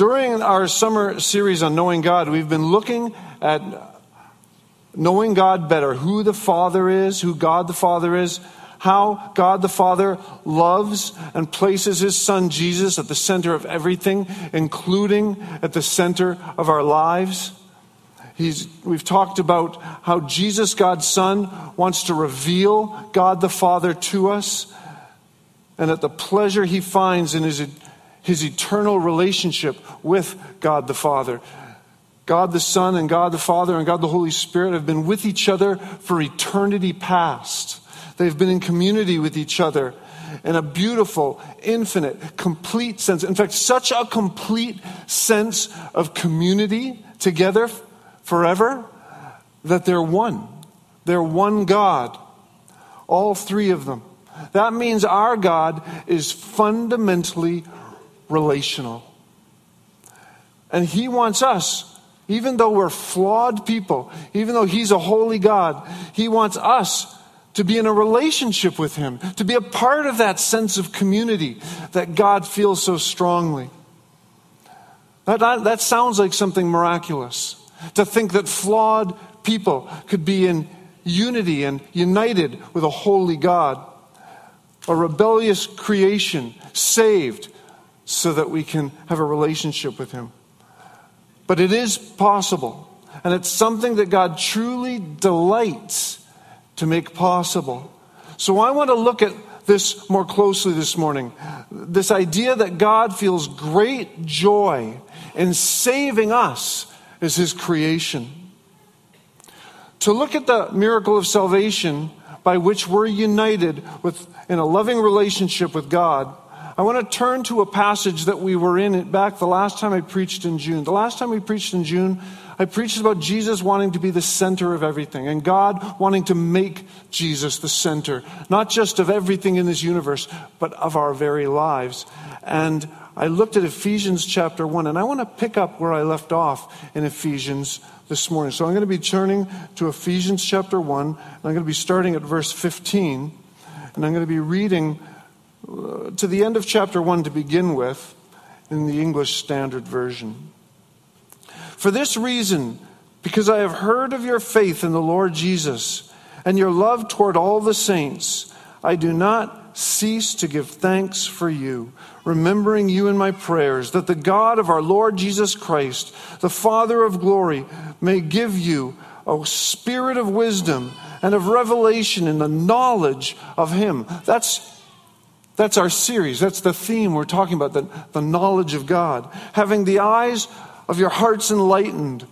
During our summer series on knowing God, we've been looking at knowing God better, who the Father is, who God the Father is, how God the Father loves and places his Son Jesus at the center of everything, including at the center of our lives. He's, we've talked about how Jesus, God's Son, wants to reveal God the Father to us, and that the pleasure he finds in his, his eternal relationship with God the Father. God the Son and God the Father and God the Holy Spirit have been with each other for eternity past. They've been in community with each other in a beautiful, infinite, complete sense. In fact, such a complete sense of community together forever that they're one. They're one God. All three of them. That means our God is fundamentally relational. And He wants us, even though we're flawed people, even though He's a holy God, He wants us to be in a relationship with Him, to be a part of that sense of community that God feels so strongly. That, that, that, sounds like something miraculous. To think that flawed people could be in unity and united with a holy God, a rebellious creation saved so that we can have a relationship with Him. But it is possible, and it's something that God truly delights to make possible. So I want to look at this more closely this morning. This idea that God feels great joy in saving us as his creation. To look at the miracle of salvation by which we're united with, in a loving relationship with God, I want to turn to a passage that we were in back the last time I preached in June. The last time we preached in June, I preached about Jesus wanting to be the center of everything and God wanting to make Jesus the center, not just of everything in this universe, but of our very lives. And I looked at Ephesians chapter 1, and I want to pick up where I left off in Ephesians this morning. So I'm going to be turning to Ephesians chapter 1, and I'm going to be starting at verse 15, and I'm going to be reading to the end of chapter 1 to begin with in the English Standard Version. For this reason, because I have heard of your faith in the Lord Jesus and your love toward all the saints, I do not cease to give thanks for you, remembering you in my prayers, that the God of our Lord Jesus Christ, the Father of glory, may give you a spirit of wisdom and of revelation in the knowledge of him. That's that's our series. That's the theme we're talking about, the, the knowledge of God. Having the eyes of your hearts enlightened,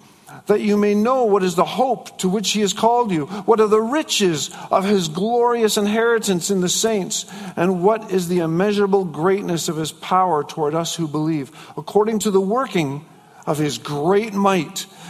that you may know what is the hope to which he has called you, what are the riches of his glorious inheritance in the saints, and what is the immeasurable greatness of his power toward us who believe, according to the working of his great might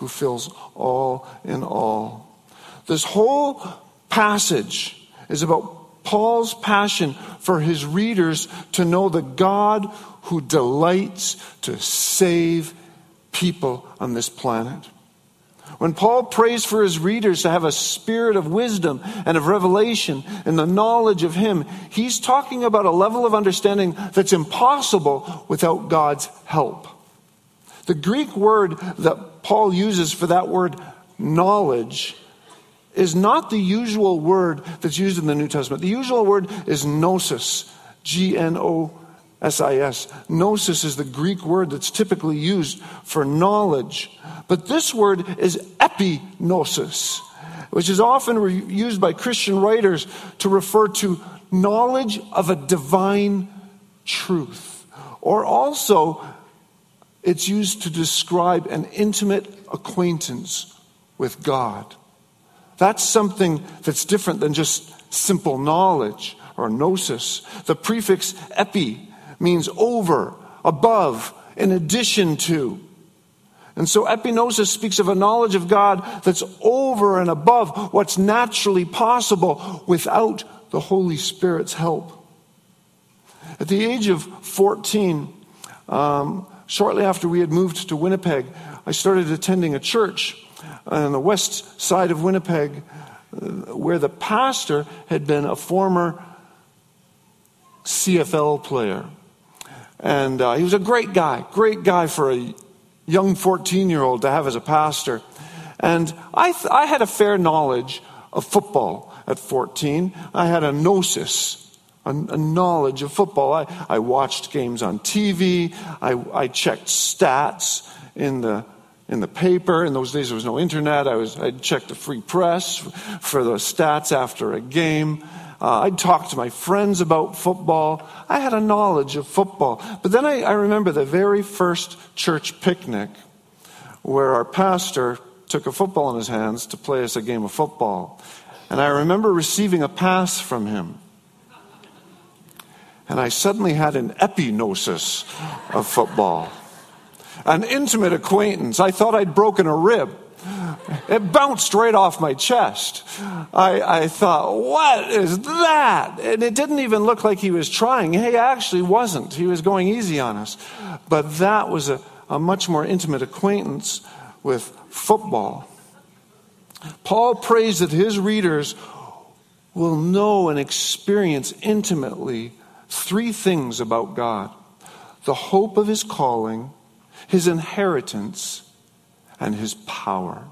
who fills all in all. This whole passage is about Paul's passion for his readers to know the God who delights to save people on this planet. When Paul prays for his readers to have a spirit of wisdom and of revelation and the knowledge of him, he's talking about a level of understanding that's impossible without God's help. The Greek word that Paul uses for that word knowledge is not the usual word that's used in the New Testament. The usual word is gnosis, G N O S I S. Gnosis is the Greek word that's typically used for knowledge. But this word is epignosis, which is often re- used by Christian writers to refer to knowledge of a divine truth, or also it's used to describe an intimate acquaintance with God. That's something that's different than just simple knowledge or gnosis. The prefix epi means over, above, in addition to. And so epignosis speaks of a knowledge of God that's over and above what's naturally possible without the Holy Spirit's help. At the age of 14, um, shortly after we had moved to Winnipeg, I started attending a church on the west side of Winnipeg uh, where the pastor had been a former CFL player. And uh, he was a great guy, great guy for a young 14 year old to have as a pastor. And I, th- I had a fair knowledge of football at 14. I had a gnosis, a, knowledge of football. I, I watched games on TV, I, I checked stats in the in the paper. In those days, there was no internet. I was, I'd check the free press for the stats after a game. Uh, I'd talk to my friends about football. I had a knowledge of football. But then I, I remember the very first church picnic where our pastor took a football in his hands to play us a game of football. And I remember receiving a pass from him. And I suddenly had an epignosis of football, an intimate acquaintance. I thought I'd broken a rib. It bounced right off my chest. I, I thought, what is that? And it didn't even look like he was trying. He actually wasn't. He was going easy on us. But that was a, a much more intimate acquaintance with football. Paul prays that his readers will know and experience intimately three things about God the hope of his calling, his inheritance, and his power.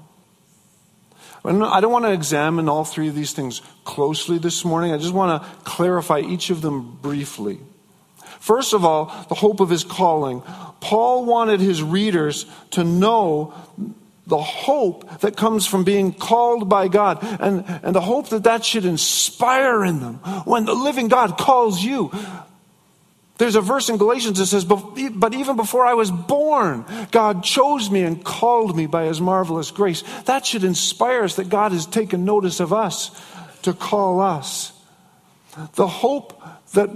I don't want to examine all three of these things closely this morning. I just want to clarify each of them briefly. First of all, the hope of his calling. Paul wanted his readers to know the hope that comes from being called by God and, and the hope that that should inspire in them when the living God calls you. There's a verse in Galatians that says, But even before I was born, God chose me and called me by his marvelous grace. That should inspire us that God has taken notice of us to call us. The hope that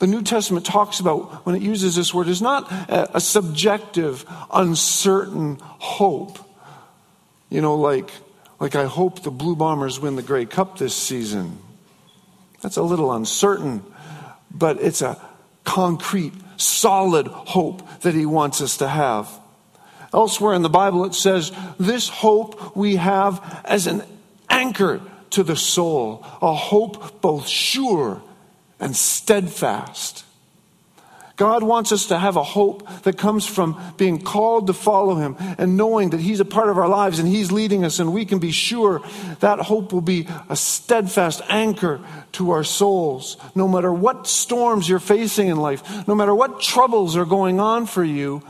the New Testament talks about when it uses this word is not a, subjective, uncertain hope. You know, like, like I hope the Blue Bombers win the Grey Cup this season. That's a little uncertain, but it's a concrete, solid hope that he wants us to have. Elsewhere in the Bible, it says, This hope we have as an anchor to the soul, a hope both sure and steadfast. God wants us to have a hope that comes from being called to follow Him and knowing that He's a part of our lives and He's leading us, and we can be sure that hope will be a steadfast anchor to our souls. No matter what storms you're facing in life, no matter what troubles are going on for you,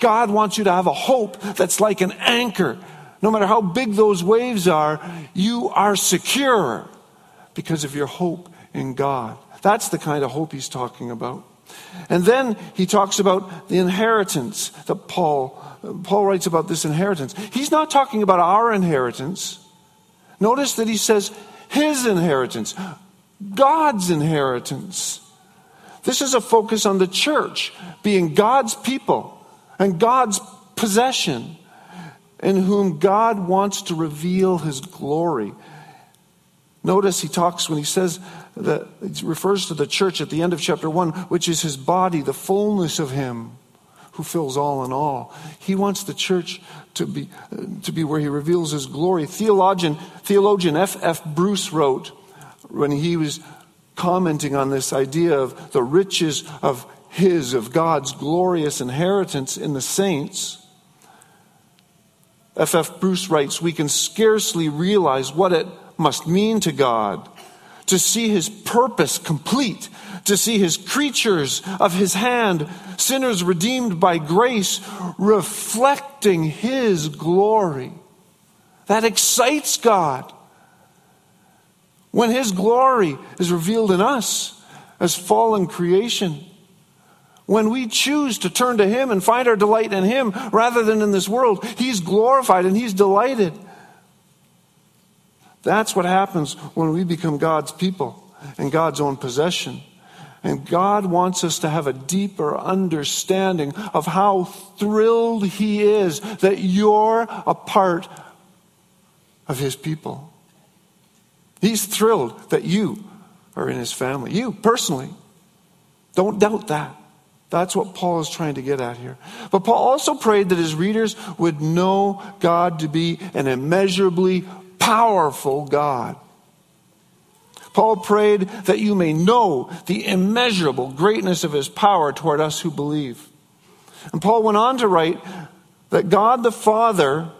God wants you to have a hope that's like an anchor. No matter how big those waves are, you are secure because of your hope in God. That's the kind of hope He's talking about. And then he talks about the inheritance that Paul, Paul writes about this inheritance. He's not talking about our inheritance. Notice that he says his inheritance, God's inheritance. This is a focus on the church being God's people and God's possession, in whom God wants to reveal his glory. Notice he talks when he says that it refers to the church at the end of chapter 1, which is his body, the fullness of him who fills all in all. He wants the church to be, to be where he reveals his glory. Theologian, theologian F. F. Bruce wrote when he was commenting on this idea of the riches of his, of God's glorious inheritance in the saints. F. F. Bruce writes, We can scarcely realize what it must mean to God to see his purpose complete, to see his creatures of his hand, sinners redeemed by grace, reflecting his glory. That excites God. When his glory is revealed in us as fallen creation, when we choose to turn to him and find our delight in him rather than in this world, he's glorified and he's delighted. That's what happens when we become God's people and God's own possession. And God wants us to have a deeper understanding of how thrilled He is that you're a part of His people. He's thrilled that you are in His family. You personally. Don't doubt that. That's what Paul is trying to get at here. But Paul also prayed that his readers would know God to be an immeasurably powerful God. Paul prayed that you may know the immeasurable greatness of his power toward us who believe. And Paul went on to write that God the Father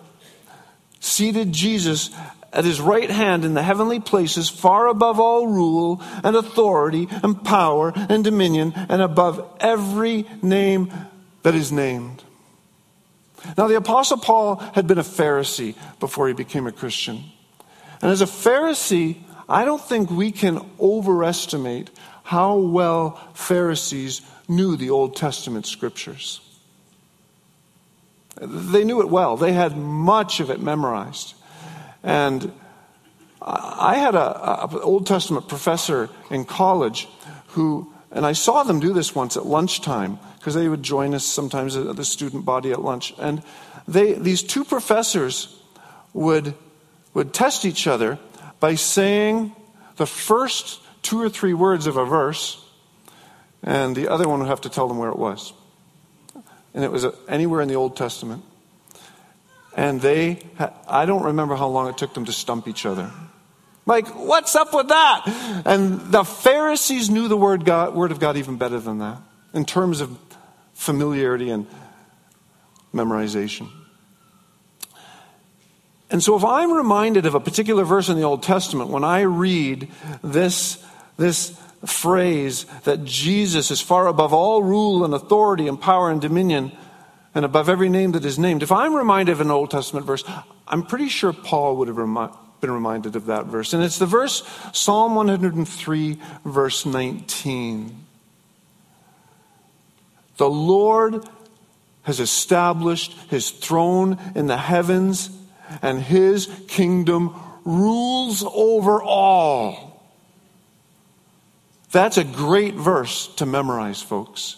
seated Jesus at his right hand in the heavenly places, far above all rule and authority and power and dominion, and above every name that is named. Now, the Apostle Paul had been a Pharisee before he became a Christian. And as a Pharisee, I don't think we can overestimate how well Pharisees knew the Old Testament scriptures. They knew it well, they had much of it memorized. And I had an Old Testament professor in college who, and I saw them do this once at lunchtime because they would join us sometimes at the student body at lunch. And they, these two professors would, would test each other by saying the first two or three words of a verse, and the other one would have to tell them where it was. And it was uh, anywhere in the Old Testament. And they, I don't remember how long it took them to stump each other. Like, what's up with that? And the Pharisees knew the word, God, word of God even better than that in terms of familiarity and memorization. And so, if I'm reminded of a particular verse in the Old Testament, when I read this, this phrase that Jesus is far above all rule and authority and power and dominion, and above every name that is named. If I'm reminded of an Old Testament verse, I'm pretty sure Paul would have remi- been reminded of that verse. And it's the verse, Psalm 103, verse 19. The Lord has established his throne in the heavens, and his kingdom rules over all. That's a great verse to memorize, folks.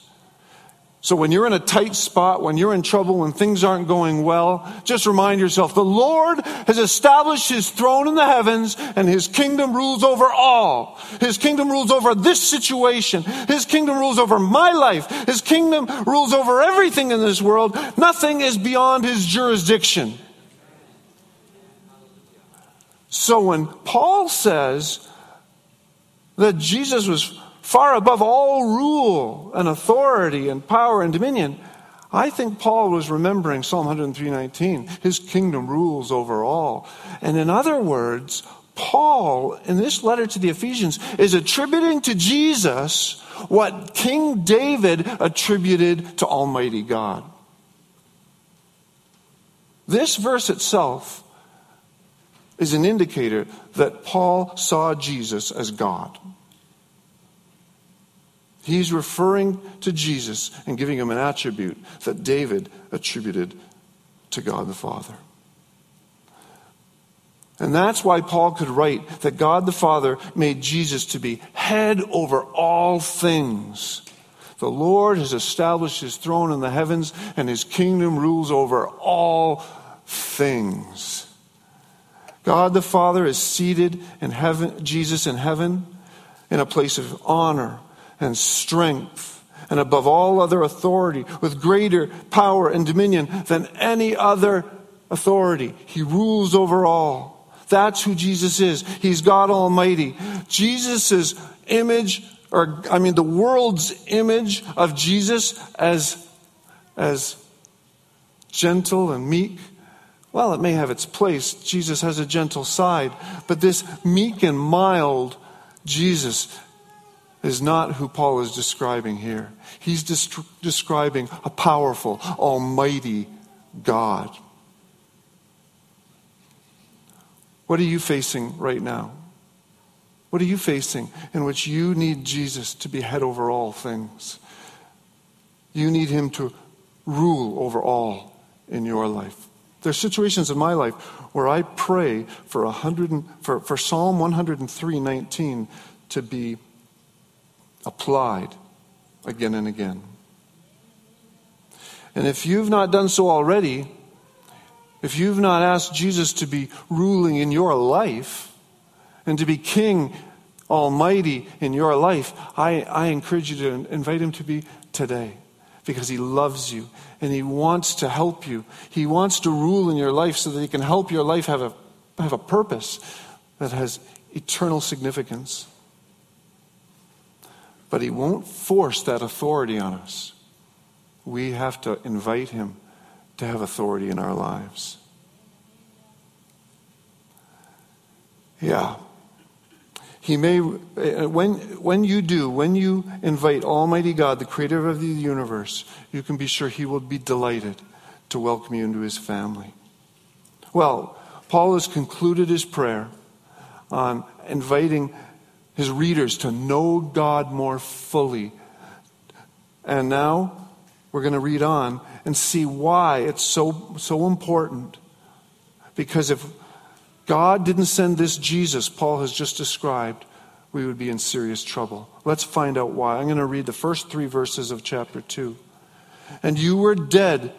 So when you're in a tight spot, when you're in trouble, when things aren't going well, just remind yourself the Lord has established his throne in the heavens and his kingdom rules over all. His kingdom rules over this situation. His kingdom rules over my life. His kingdom rules over everything in this world. Nothing is beyond his jurisdiction. So when Paul says that Jesus was far above all rule and authority and power and dominion. I think Paul was remembering Psalm 103:19. His kingdom rules over all. And in other words, Paul in this letter to the Ephesians is attributing to Jesus what King David attributed to Almighty God. This verse itself is an indicator that Paul saw Jesus as God. He's referring to Jesus and giving him an attribute that David attributed to God the Father. And that's why Paul could write that God the Father made Jesus to be head over all things. The Lord has established his throne in the heavens, and his kingdom rules over all things. God the Father is seated in heaven, Jesus in heaven, in a place of honor and strength, and above all other authority, with greater power and dominion than any other authority. He rules over all. That's who Jesus is. He's God Almighty. Jesus' image, or I mean, the world's image of Jesus as, as gentle and meek. Well, it may have its place. Jesus has a gentle side, but this meek and mild Jesus is not who Paul is describing here. He's describing a powerful, almighty God. What are you facing right now? What are you facing in which you need Jesus to be head over all things? You need him to rule over all in your life. There's situations in my life where I pray for, 100 for, for Psalm 103 19 to be applied again and again. And if you've not done so already, if you've not asked Jesus to be ruling in your life and to be king almighty in your life, I, I encourage you to invite him to be today because he loves you and he wants to help you. He wants to rule in your life so that he can help your life have a, have a purpose that has eternal significance. But he won't force that authority on us. We have to invite him to have authority in our lives. Yeah. He may, uh, when, when you do, when you invite Almighty God, the creator of the universe, you can be sure He will be delighted to welcome you into His family. Well, Paul has concluded his prayer on inviting his readers to know God more fully. And now we're going to read on and see why it's so, so important. Because if God didn't send this Jesus Paul has just described, we would be in serious trouble. Let's find out why. I'm going to read the first three verses of chapter 2. And you were dead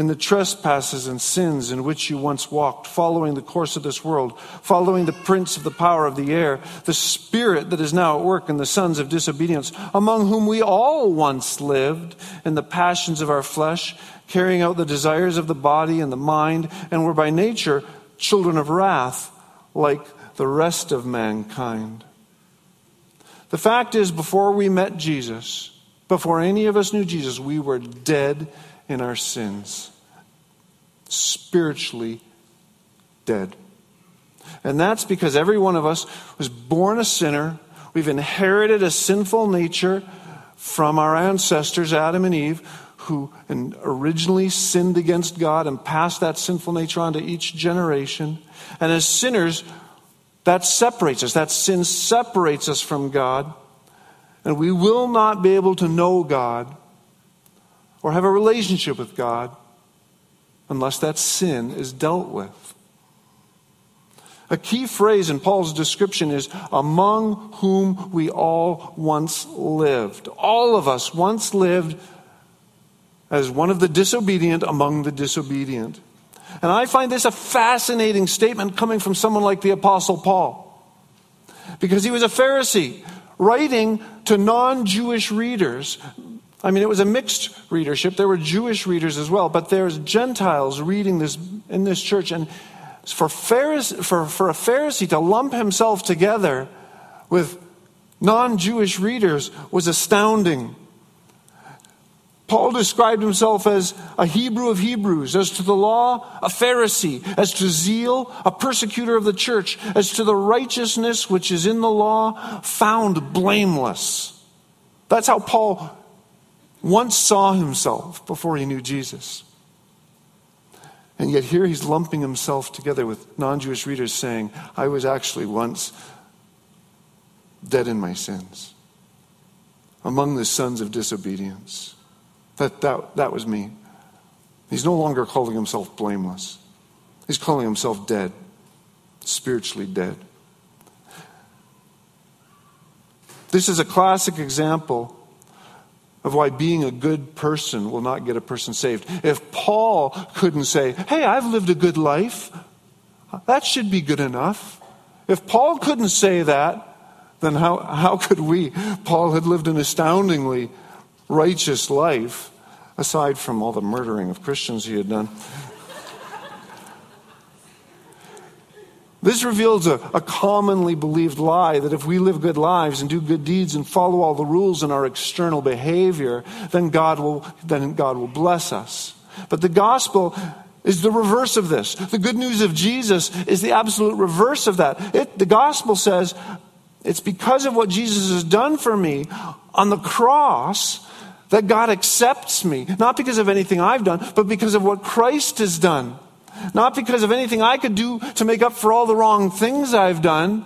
in the trespasses and sins in which you once walked, following the course of this world, following the prince of the power of the air, the spirit that is now at work in the sons of disobedience, among whom we all once lived in the passions of our flesh, carrying out the desires of the body and the mind, and were by nature children of wrath like the rest of mankind. The fact is, before we met Jesus, before any of us knew Jesus, we were dead in our sins, spiritually dead. And that's because every one of us was born a sinner. We've inherited a sinful nature from our ancestors, Adam and Eve who originally sinned against God and passed that sinful nature on to each generation. And as sinners, that separates us. That sin separates us from God. And we will not be able to know God or have a relationship with God unless that sin is dealt with. A key phrase in Paul's description is among whom we all once lived. All of us once lived as one of the disobedient among the disobedient. And I find this a fascinating statement coming from someone like the Apostle Paul. Because he was a Pharisee writing to non Jewish readers. I mean, it was a mixed readership. There were Jewish readers as well, but there's Gentiles reading this in this church. And for, Pharisee, for, for a Pharisee to lump himself together with non Jewish readers was astounding. Paul described himself as a Hebrew of Hebrews, as to the law, a Pharisee, as to zeal, a persecutor of the church, as to the righteousness which is in the law, found blameless. That's how Paul once saw himself before he knew Jesus. And yet here he's lumping himself together with non Jewish readers saying, I was actually once dead in my sins, among the sons of disobedience. That, that, that was me. He's no longer calling himself blameless, he's calling himself dead, spiritually dead. This is a classic example of why being a good person will not get a person saved. If Paul couldn't say, Hey, I've lived a good life, that should be good enough. If Paul couldn't say that, then how, how could we? Paul had lived an astoundingly righteous life, aside from all the murdering of Christians he had done. This reveals a, a, commonly believed lie that if we live good lives and do good deeds and follow all the rules in our external behavior, then God will, then God will bless us. But the gospel is the reverse of this. The good news of Jesus is the absolute reverse of that. It, the gospel says, it's because of what Jesus has done for me on the cross that God accepts me, not because of anything I've done, but because of what Christ has done. Not because of anything I could do to make up for all the wrong things I've done.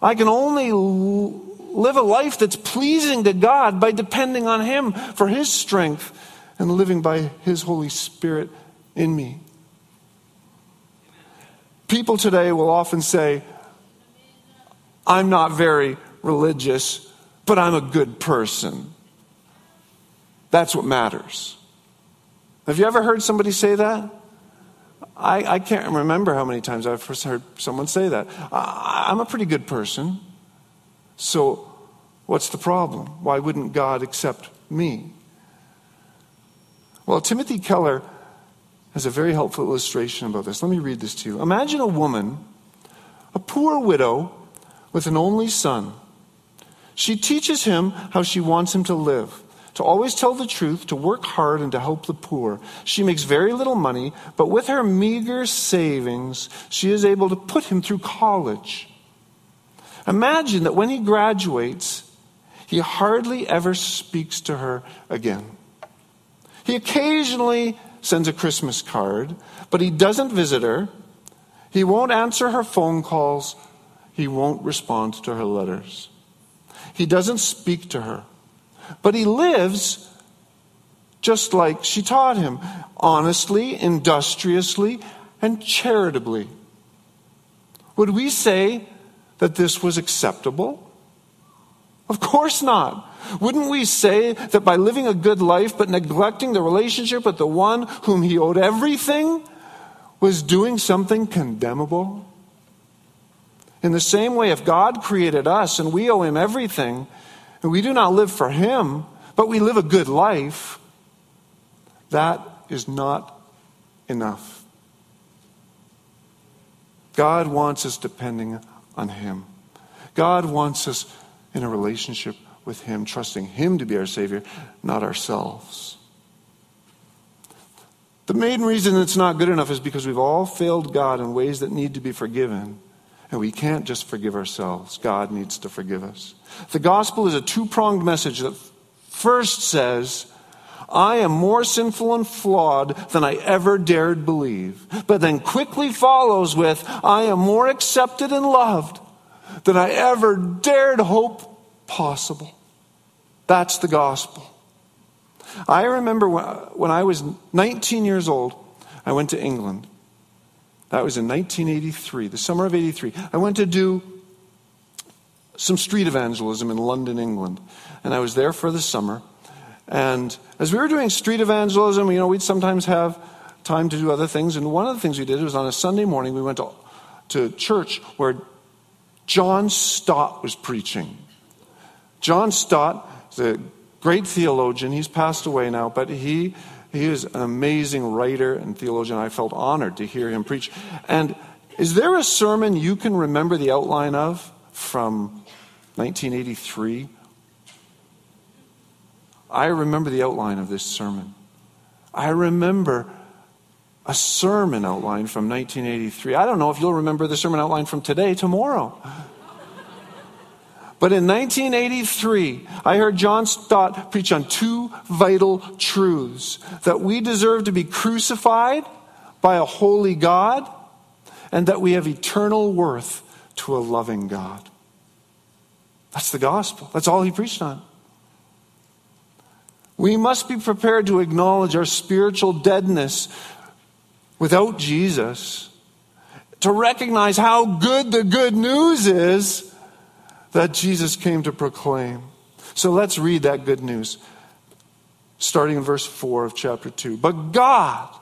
I can only live a life that's pleasing to God by depending on Him for His strength and living by His Holy Spirit in me. People today will often say, I'm not very religious but I'm a good person. That's what matters. Have you ever heard somebody say that? I, I can't remember how many times I've first heard someone say that. I, I'm a pretty good person. So, what's the problem? Why wouldn't God accept me? Well, Timothy Keller has a very helpful illustration about this. Let me read this to you. Imagine a woman, a poor widow, with an only son. She teaches him how she wants him to live to always tell the truth, to work hard, and to help the poor. She makes very little money, but with her meager savings, she is able to put him through college. Imagine that when he graduates, he hardly ever speaks to her again. He occasionally sends a Christmas card, but he doesn't visit her. He won't answer her phone calls. He won't respond to her letters. He doesn't speak to her. But he lives just like she taught him honestly, industriously, and charitably. Would we say that this was acceptable? Of course not. Wouldn't we say that by living a good life but neglecting the relationship with the one whom he owed everything was doing something condemnable? In the same way, if God created us and we owe him everything, and we do not live for Him, but we live a good life, that is not enough. God wants us depending on Him. God wants us in a relationship with Him, trusting Him to be our Savior, not ourselves. The main reason it's not good enough is because we've all failed God in ways that need to be forgiven. And we can't just forgive ourselves. God needs to forgive us. The gospel is a two pronged message that first says, I am more sinful and flawed than I ever dared believe. But then quickly follows with, I am more accepted and loved than I ever dared hope possible. That's the gospel. I remember when I was 19 years old, I went to England. That was in 1983, the summer of 83. I went to do some street evangelism in London, England. And I was there for the summer. And as we were doing street evangelism, you know, we'd sometimes have time to do other things. And one of the things we did was on a Sunday morning, we went to, to church where John Stott was preaching. John Stott is a great theologian. He's passed away now, but he he is an amazing writer and theologian. I felt honored to hear him preach. And is there a sermon you can remember the outline of from 1983? I remember the outline of this sermon. I remember a sermon outline from 1983. I don't know if you'll remember the sermon outline from today, tomorrow. But in 1983, I heard John Stott preach on two vital truths that we deserve to be crucified by a holy God and that we have eternal worth to a loving God. That's the gospel. That's all he preached on. We must be prepared to acknowledge our spiritual deadness without Jesus, to recognize how good the good news is that Jesus came to proclaim. So let's read that good news, starting in verse 4 of chapter 2. But God,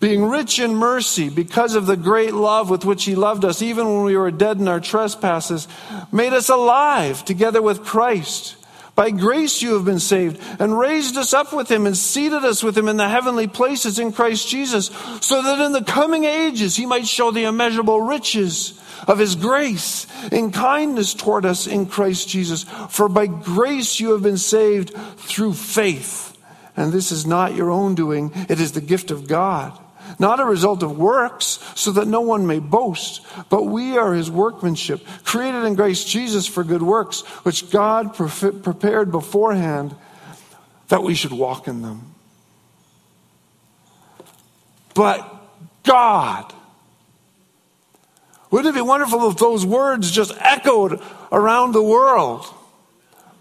being rich in mercy because of the great love with which He loved us, even when we were dead in our trespasses, made us alive together with Christ. By grace you have been saved, and raised us up with him, and seated us with him in the heavenly places in Christ Jesus, so that in the coming ages he might show the immeasurable riches of his grace and kindness toward us in Christ Jesus. For by grace you have been saved through faith. And this is not your own doing, it is the gift of God. Not a result of works, so that no one may boast, but we are his workmanship, created in Christ Jesus for good works, which God prepared beforehand that we should walk in them. But God, wouldn't it be wonderful if those words just echoed around the world?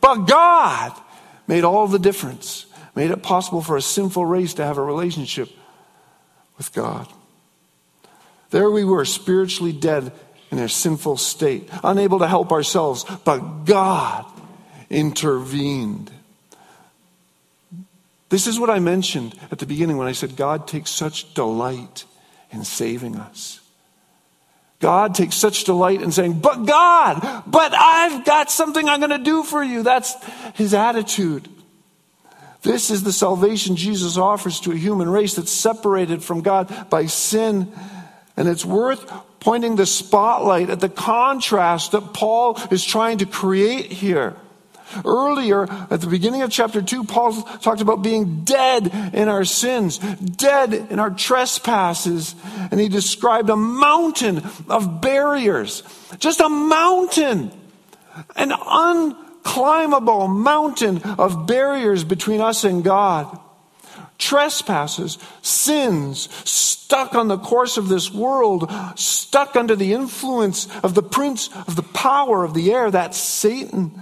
But God made all the difference, made it possible for a sinful race to have a relationship with God. There we were, spiritually dead in a sinful state, unable to help ourselves, but God intervened. This is what I mentioned at the beginning when I said God takes such delight in saving us. God takes such delight in saying, But God, but I've got something I'm going to do for you. That's his attitude. This is the salvation Jesus offers to a human race that's separated from God by sin. And it's worth pointing the spotlight at the contrast that Paul is trying to create here. Earlier, at the beginning of chapter 2, Paul talked about being dead in our sins, dead in our trespasses, and he described a mountain of barriers. Just a mountain. An unclimbable mountain of barriers between us and God. Trespasses, sins, stuck on the course of this world, stuck under the influence of the prince of the power of the air, that's Satan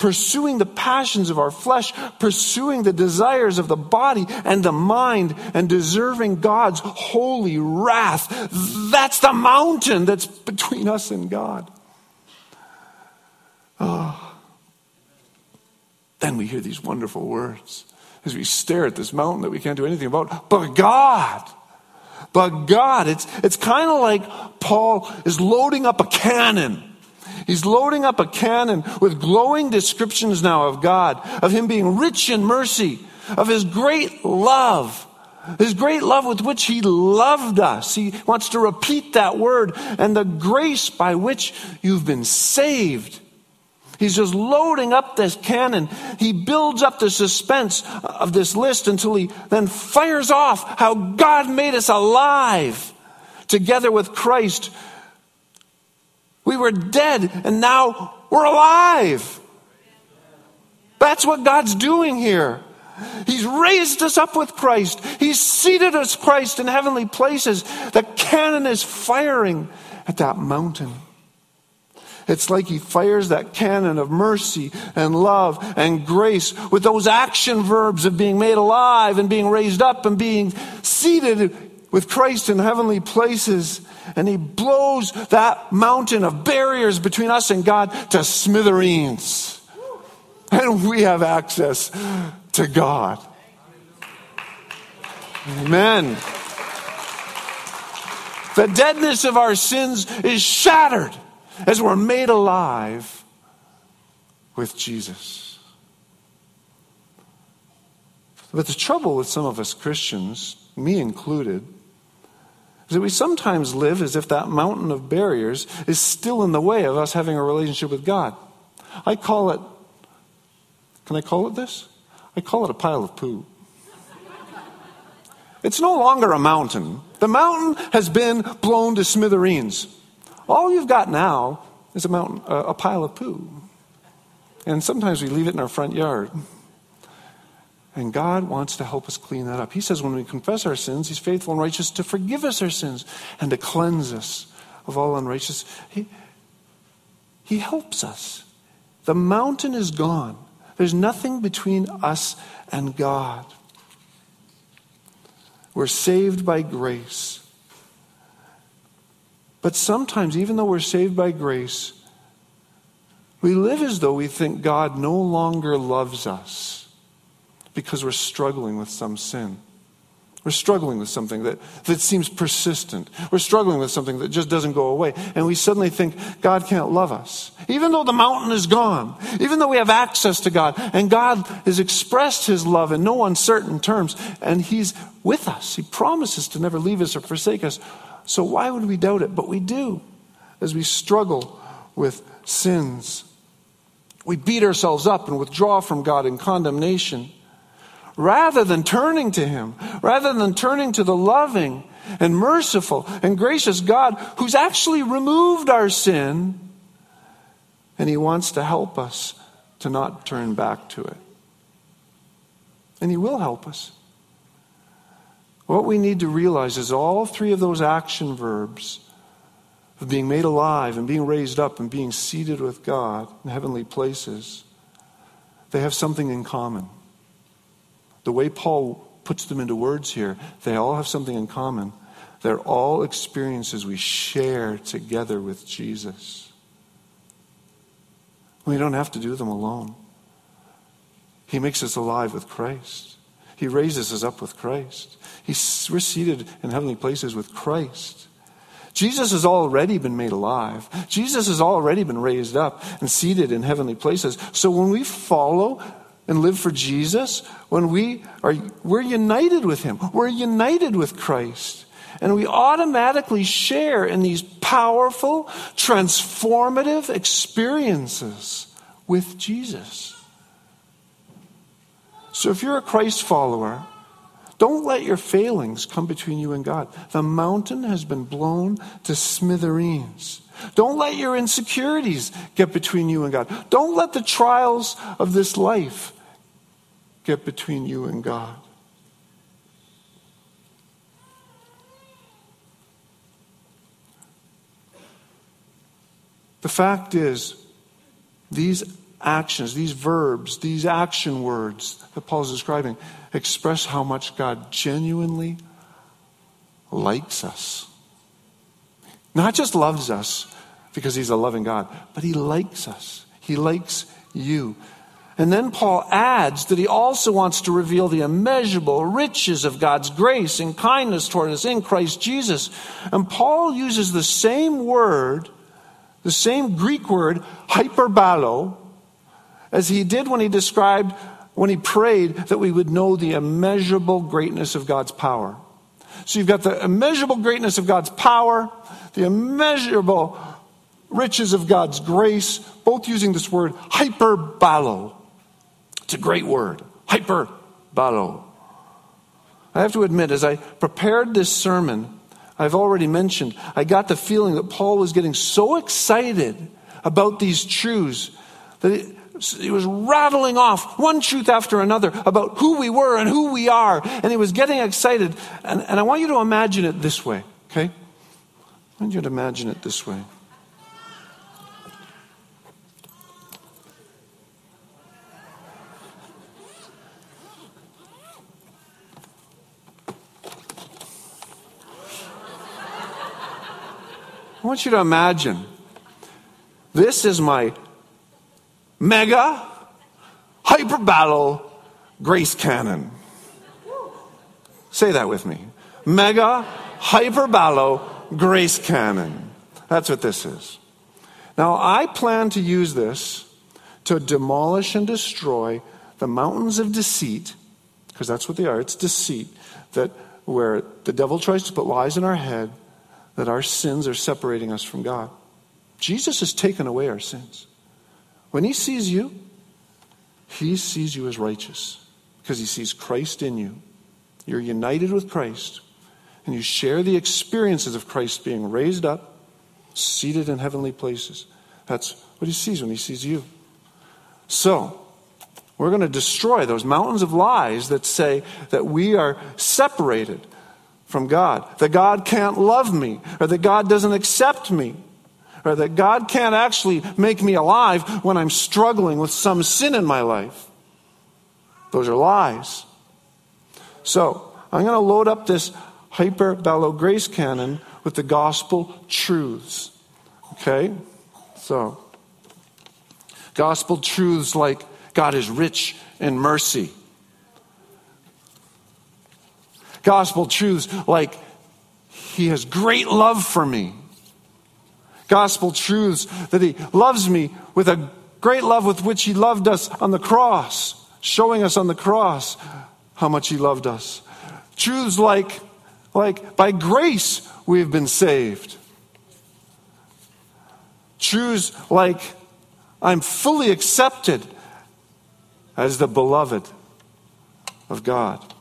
pursuing the passions of our flesh, pursuing the desires of the body and the mind, and deserving God's holy wrath. That's the mountain that's between us and God. Oh. Then we hear these wonderful words as we stare at this mountain that we can't do anything about. But God, but God, it's, it's kind of like Paul is loading up a cannon He's loading up a cannon with glowing descriptions now of God, of Him being rich in mercy, of His great love, His great love with which He loved us. He wants to repeat that word and the grace by which you've been saved. He's just loading up this cannon. He builds up the suspense of this list until he then fires off how God made us alive together with Christ we were dead and now we're alive. That's what God's doing here. He's raised us up with Christ. He's seated us Christ in heavenly places. The cannon is firing at that mountain. It's like he fires that cannon of mercy and love and grace with those action verbs of being made alive and being raised up and being seated with Christ in heavenly places. And he blows that mountain of barriers between us and God to smithereens. And we have access to God. Amen. The deadness of our sins is shattered as we're made alive with Jesus. But the trouble with some of us Christians, me included, that we sometimes live as if that mountain of barriers is still in the way of us having a relationship with God. I call it, can I call it this? I call it a pile of poo. It's no longer a mountain. The mountain has been blown to smithereens. All you've got now is a mountain, a pile of poo. And sometimes we leave it in our front yard. And God wants to help us clean that up. He says when we confess our sins, He's faithful and righteous to forgive us our sins and to cleanse us of all unrighteousness. He, he helps us. The mountain is gone. There's nothing between us and God. We're saved by grace. But sometimes, even though we're saved by grace, we live as though we think God no longer loves us because we're struggling with some sin. We're struggling with something that, that seems persistent. We're struggling with something that just doesn't go away. And we suddenly think God can't love us. Even though the mountain is gone, even though we have access to God, and God has expressed his love in no uncertain terms, and he's with us. He promises to never leave us or forsake us. So why would we doubt it? But we do as we struggle with sins. We beat ourselves up and withdraw from God in condemnation rather than turning to Him, rather than turning to the loving and merciful and gracious God who's actually removed our sin, and He wants to help us to not turn back to it. And He will help us. What we need to realize is all three of those action verbs of being made alive and being raised up and being seated with God in heavenly places, they have something in common. The way Paul puts them into words here, they all have something in common. They're all experiences we share together with Jesus. We don't have to do them alone. He makes us alive with Christ. He raises us up with Christ. He's, we're seated in heavenly places with Christ. Jesus has already been made alive. Jesus has already been raised up and seated in heavenly places. So when we follow and live for Jesus, when we are we're united with him. We're united with Christ. And we automatically share in these powerful, transformative experiences with Jesus. So if you're a Christ follower, don't let your failings come between you and God. The mountain has been blown to smithereens. Don't let your insecurities get between you and God. Don't let the trials of this life get between you and God. The fact is, these actions, these verbs, these action words that Paul is describing express how much God genuinely likes us. Not just loves us because he's a loving God, but he likes us. He likes you. And then Paul adds that he also wants to reveal the immeasurable riches of God's grace and kindness toward us in Christ Jesus. And Paul uses the same word, the same Greek word, hyperbalo, as he did when he described, when he prayed that we would know the immeasurable greatness of God's power. So you've got the immeasurable greatness of God's power, the immeasurable riches of God's grace, both using this word hyperbalo. It's a great word. Hyperbalo. I have to admit, as I prepared this sermon, I've already mentioned, I got the feeling that Paul was getting so excited about these truths that he was rattling off one truth after another about who we were and who we are. And he was getting excited. And, and I want you to imagine it this way, okay? I want you to imagine it this way. I want you to imagine this is my mega hyperbalo grace cannon. Say that with me. Mega hyperbalo grace cannon. That's what this is. Now, I plan to use this to demolish and destroy the mountains of deceit, because that's what they are. It's deceit that where the devil tries to put lies in our head that our sins are separating us from God. Jesus has taken away our sins. When he sees you, he sees you as righteous because he sees Christ in you. You're united with Christ, and you share the experiences of Christ being raised up, seated in heavenly places. That's what he sees when he sees you. So, we're going to destroy those mountains of lies that say that we are separated from God, that God can't love me, or that God doesn't accept me, or that God can't actually make me alive when I'm struggling with some sin in my life. Those are lies. So, I'm going to load up this hyperbalo grace cannon with the gospel truths. Okay? So, gospel truths like God is rich in mercy. Gospel truths like He has great love for me gospel truths that He loves me with a great love with which He loved us on the cross, showing us on the cross how much He loved us. Truths like, like by grace we have been saved. Truths like I'm fully accepted as the beloved of God.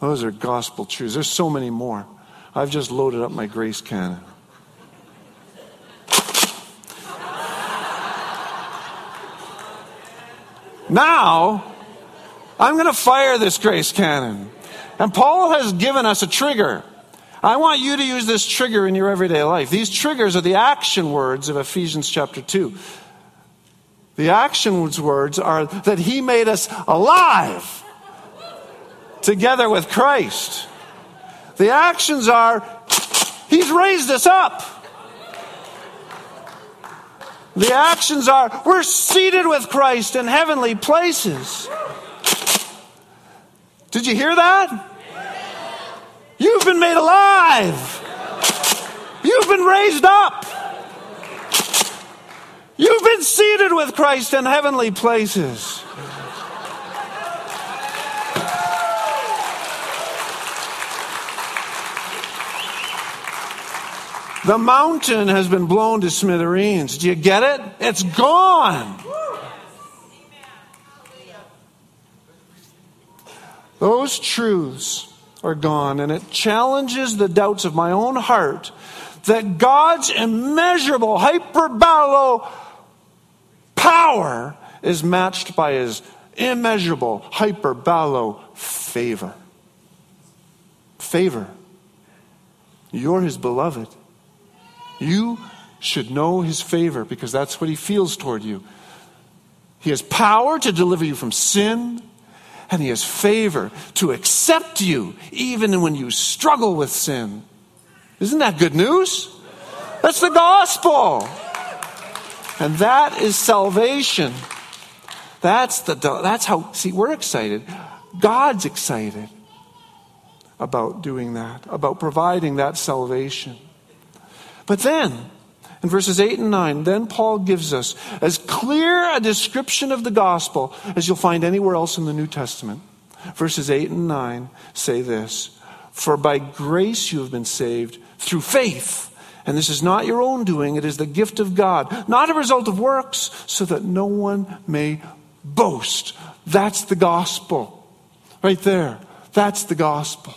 Those are gospel truths. There's so many more. I've just loaded up my grace cannon. Now, I'm going to fire this grace cannon. And Paul has given us a trigger. I want you to use this trigger in your everyday life. These triggers are the action words of Ephesians chapter 2. The action words are that he made us alive together with Christ. The actions are, He's raised us up. The actions are, we're seated with Christ in heavenly places. Did you hear that? You've been made alive. You've been raised up. You've been seated with Christ in heavenly places. The mountain has been blown to smithereens. Do you get it? It's gone. Those truths are gone, and it challenges the doubts of my own heart that God's immeasurable, hyperbolo power is matched by his immeasurable, hyperbolo favor. Favor. You're his beloved. You should know his favor because that's what he feels toward you. He has power to deliver you from sin, and he has favor to accept you even when you struggle with sin. Isn't that good news? That's the gospel. And that is salvation. That's the that's how see we're excited. God's excited about doing that, about providing that salvation. But then, in verses 8 and 9, then Paul gives us as clear a description of the gospel as you'll find anywhere else in the New Testament. Verses 8 and 9 say this For by grace you have been saved through faith. And this is not your own doing, it is the gift of God, not a result of works, so that no one may boast. That's the gospel. Right there. That's the gospel.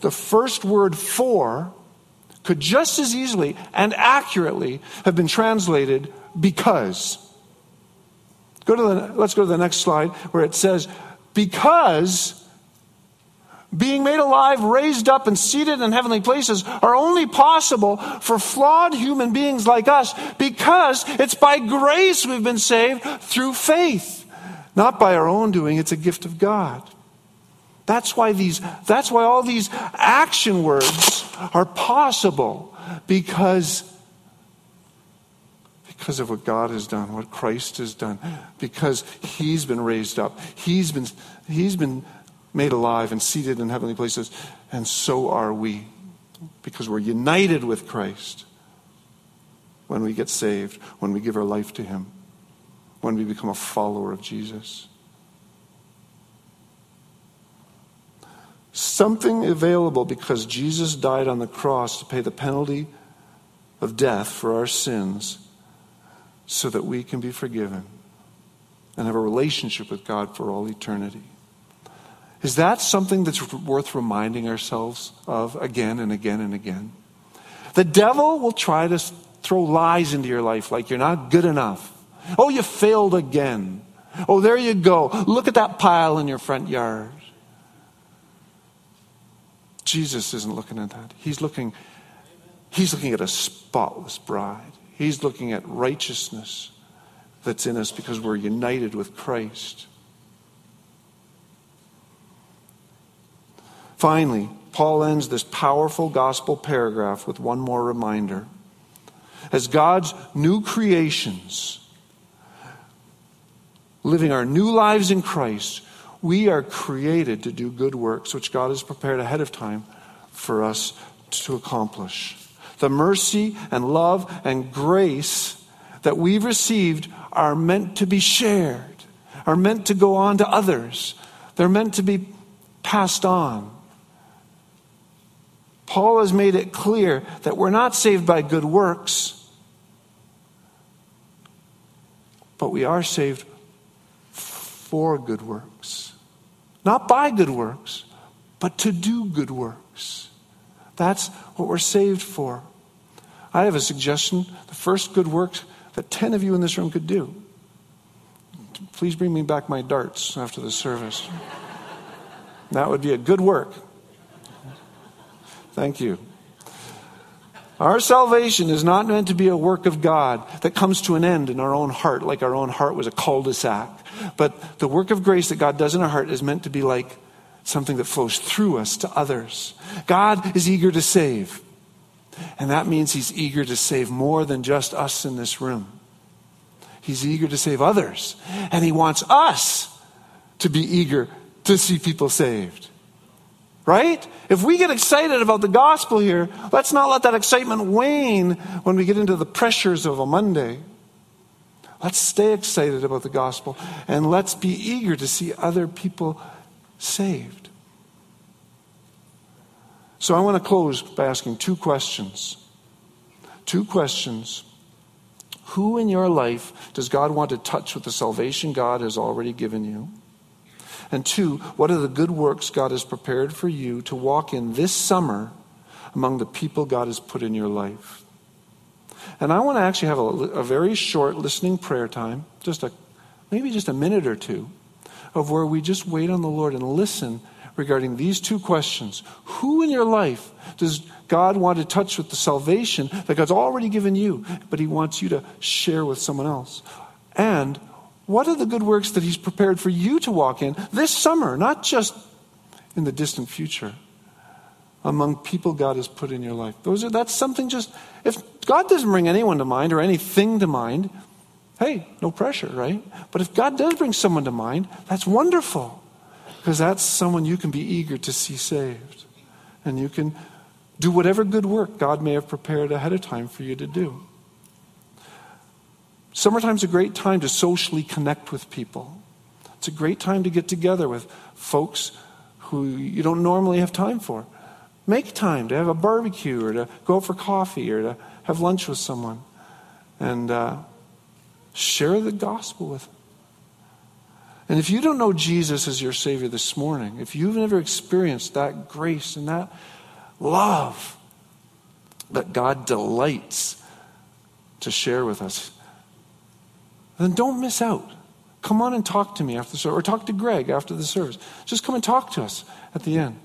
The first word for could just as easily and accurately have been translated because. Go to the, let's go to the next slide where it says, because being made alive, raised up, and seated in heavenly places are only possible for flawed human beings like us because it's by grace we've been saved through faith. Not by our own doing, it's a gift of God. That's why these, that's why all these action words are possible because, because of what God has done, what Christ has done, because He's been raised up. He's been, he's been made alive and seated in heavenly places, and so are we, because we're united with Christ when we get saved, when we give our life to Him, when we become a follower of Jesus. Something available because Jesus died on the cross to pay the penalty of death for our sins so that we can be forgiven and have a relationship with God for all eternity. Is that something that's worth reminding ourselves of again and again and again? The devil will try to throw lies into your life like you're not good enough. Oh, you failed again. Oh, there you go. Look at that pile in your front yard. Jesus isn't looking at that. He's looking, he's looking at a spotless bride. He's looking at righteousness that's in us because we're united with Christ. Finally, Paul ends this powerful gospel paragraph with one more reminder. As God's new creations, living our new lives in Christ, we are created to do good works, which God has prepared ahead of time for us to accomplish. The mercy and love and grace that we've received are meant to be shared, are meant to go on to others. They're meant to be passed on. Paul has made it clear that we're not saved by good works, but we are saved for good works. Not by good works, but to do good works. That's what we're saved for. I have a suggestion. The first good works that 10 of you in this room could do. Please bring me back my darts after the service. That would be a good work. Thank you. Our salvation is not meant to be a work of God that comes to an end in our own heart, like our own heart was a cul de sac. But the work of grace that God does in our heart is meant to be like something that flows through us to others. God is eager to save. And that means he's eager to save more than just us in this room. He's eager to save others. And he wants us to be eager to see people saved. Right? If we get excited about the gospel here, let's not let that excitement wane when we get into the pressures of a Monday. Let's stay excited about the gospel and let's be eager to see other people saved. So I want to close by asking two questions. Two questions. Who in your life does God want to touch with the salvation God has already given you? And two, what are the good works God has prepared for you to walk in this summer among the people God has put in your life? And I want to actually have a, a very short listening prayer time, just a maybe just a minute or two, of where we just wait on the Lord and listen regarding these two questions. Who in your life does God want to touch with the salvation that God's already given you, but He wants you to share with someone else? And what are the good works that He's prepared for you to walk in this summer, not just in the distant future, among people God has put in your life? Those are, that's something just, if God doesn't bring anyone to mind or anything to mind, hey, no pressure, right? But if God does bring someone to mind, that's wonderful. Because that's someone you can be eager to see saved. And you can do whatever good work God may have prepared ahead of time for you to do. Summertime's a great time to socially connect with people. It's a great time to get together with folks who you don't normally have time for. Make time to have a barbecue or to go for coffee or to have lunch with someone and uh, share the gospel with them. And if you don't know Jesus as your Savior this morning, if you've never experienced that grace and that love that God delights to share with us, then don't miss out. Come on and talk to me after the service, or talk to Greg after the service. Just come and talk to us at the end.